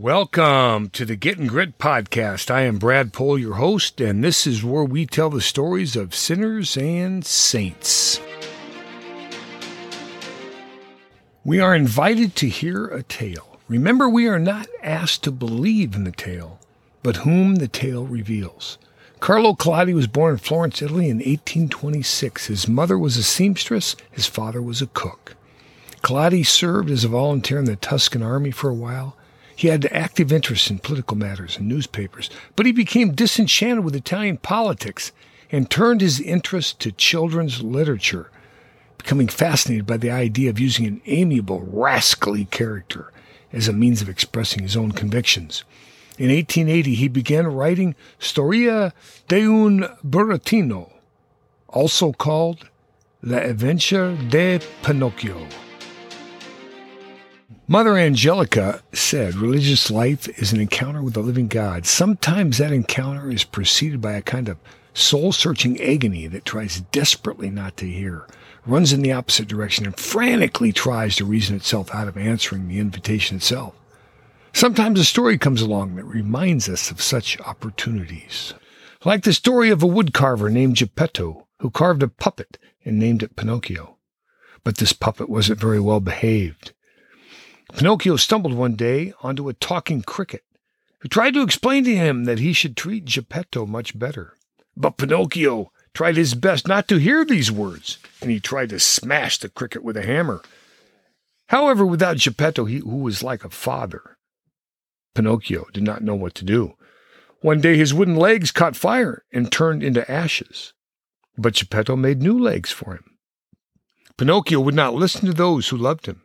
Welcome to the Getting Grit podcast. I am Brad Pohl, your host, and this is where we tell the stories of sinners and saints. We are invited to hear a tale. Remember, we are not asked to believe in the tale, but whom the tale reveals. Carlo Collodi was born in Florence, Italy in 1826. His mother was a seamstress, his father was a cook. Collodi served as a volunteer in the Tuscan army for a while. He had active interest in political matters and newspapers, but he became disenchanted with Italian politics and turned his interest to children's literature, becoming fascinated by the idea of using an amiable, rascally character as a means of expressing his own convictions. In 1880, he began writing Storia de un burattino, also called La Adventure de Pinocchio. Mother Angelica said religious life is an encounter with the living God. Sometimes that encounter is preceded by a kind of soul searching agony that tries desperately not to hear, runs in the opposite direction, and frantically tries to reason itself out of answering the invitation itself. Sometimes a story comes along that reminds us of such opportunities. Like the story of a woodcarver named Geppetto, who carved a puppet and named it Pinocchio. But this puppet wasn't very well behaved. Pinocchio stumbled one day onto a talking cricket, who tried to explain to him that he should treat Geppetto much better. But Pinocchio tried his best not to hear these words, and he tried to smash the cricket with a hammer. However, without Geppetto, he, who was like a father, Pinocchio did not know what to do. One day his wooden legs caught fire and turned into ashes. But Geppetto made new legs for him. Pinocchio would not listen to those who loved him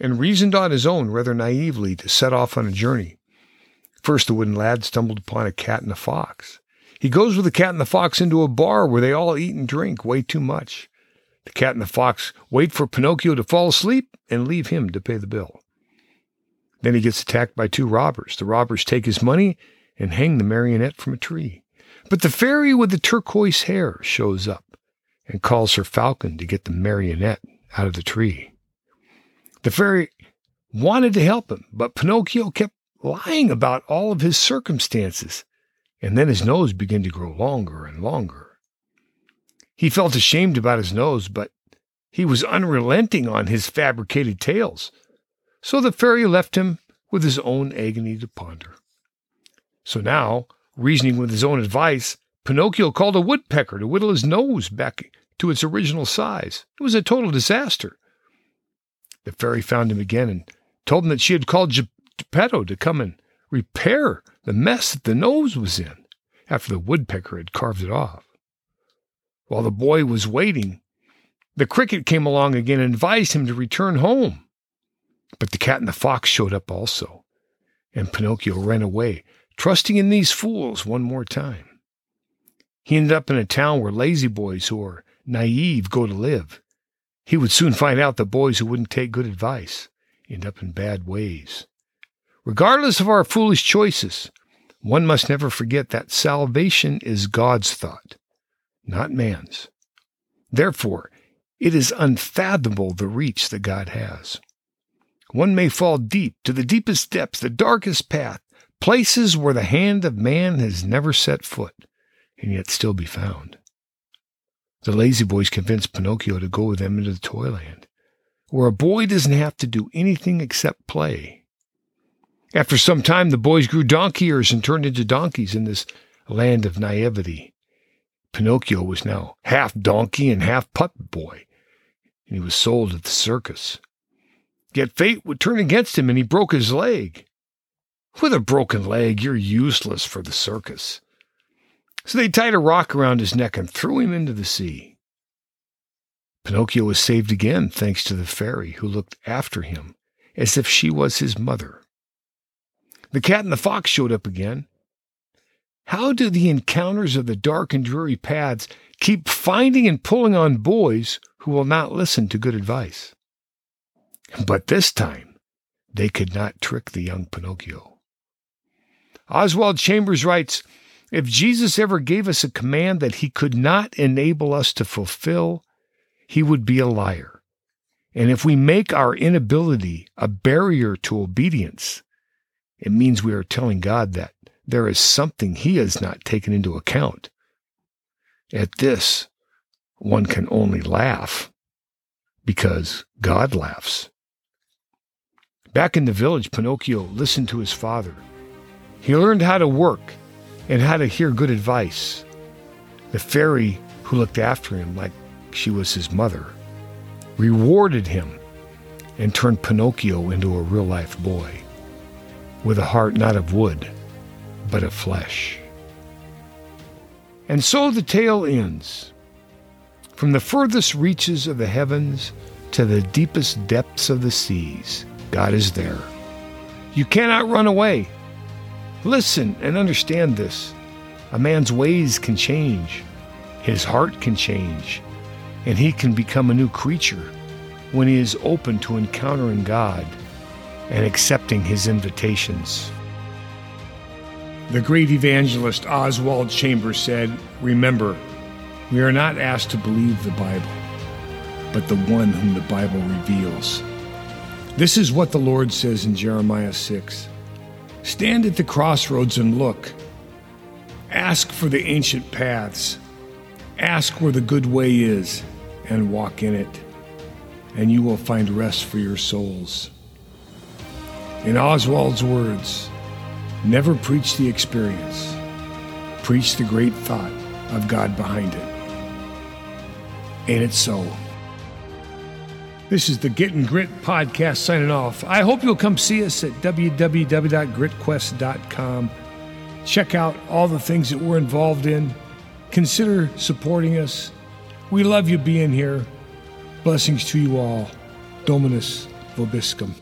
and reasoned on his own rather naively to set off on a journey. First, the wooden lad stumbled upon a cat and a fox. He goes with the cat and the fox into a bar where they all eat and drink way too much. The cat and the fox wait for Pinocchio to fall asleep and leave him to pay the bill. Then he gets attacked by two robbers. The robbers take his money and hang the marionette from a tree. But the fairy with the turquoise hair shows up and calls her falcon to get the marionette out of the tree. The fairy wanted to help him, but Pinocchio kept lying about all of his circumstances, and then his nose began to grow longer and longer. He felt ashamed about his nose, but he was unrelenting on his fabricated tales. So the fairy left him with his own agony to ponder. So now, reasoning with his own advice, Pinocchio called a woodpecker to whittle his nose back to its original size. It was a total disaster. The fairy found him again and told him that she had called Geppetto to come and repair the mess that the nose was in after the woodpecker had carved it off. While the boy was waiting, the cricket came along again and advised him to return home. But the cat and the fox showed up also, and Pinocchio ran away, trusting in these fools one more time. He ended up in a town where lazy boys who are naive go to live. He would soon find out that boys who wouldn't take good advice end up in bad ways. Regardless of our foolish choices, one must never forget that salvation is God's thought, not man's. Therefore, it is unfathomable the reach that God has. One may fall deep to the deepest depths, the darkest path, places where the hand of man has never set foot, and yet still be found. The lazy boys convinced Pinocchio to go with them into the Toyland, where a boy doesn't have to do anything except play. After some time, the boys grew donkey ears and turned into donkeys in this land of naivety. Pinocchio was now half donkey and half puppet boy, and he was sold at the circus. Yet fate would turn against him and he broke his leg. With a broken leg, you're useless for the circus. So they tied a rock around his neck and threw him into the sea. Pinocchio was saved again thanks to the fairy who looked after him as if she was his mother. The cat and the fox showed up again. How do the encounters of the dark and dreary paths keep finding and pulling on boys who will not listen to good advice? But this time, they could not trick the young Pinocchio. Oswald Chambers writes if Jesus ever gave us a command that he could not enable us to fulfill, he would be a liar. And if we make our inability a barrier to obedience, It means we are telling God that there is something He has not taken into account. At this, one can only laugh because God laughs. Back in the village, Pinocchio listened to his father. He learned how to work and how to hear good advice. The fairy who looked after him like she was his mother rewarded him and turned Pinocchio into a real life boy with a heart not of wood, but of flesh. And so the tale ends. From the furthest reaches of the heavens to the deepest depths of the seas, God is there. You cannot run away. Listen and understand this. A man's ways can change, his heart can change, and he can become a new creature when he is open to encountering God and accepting his invitations. The great evangelist Oswald Chambers said, Remember, we are not asked to believe the Bible, but the one whom the Bible reveals. This is what the Lord says in Jeremiah 6 Stand at the crossroads and look. Ask for the ancient paths. Ask where the good way is and walk in it, and you will find rest for your souls. In Oswald's words, never preach the experience, preach the great thought of God behind it. Ain't it so? This is the Getting Grit podcast signing off. I hope you'll come see us at www.gritquest.com. Check out all the things that we're involved in. Consider supporting us. We love you being here. Blessings to you all. Dominus Vobiscum.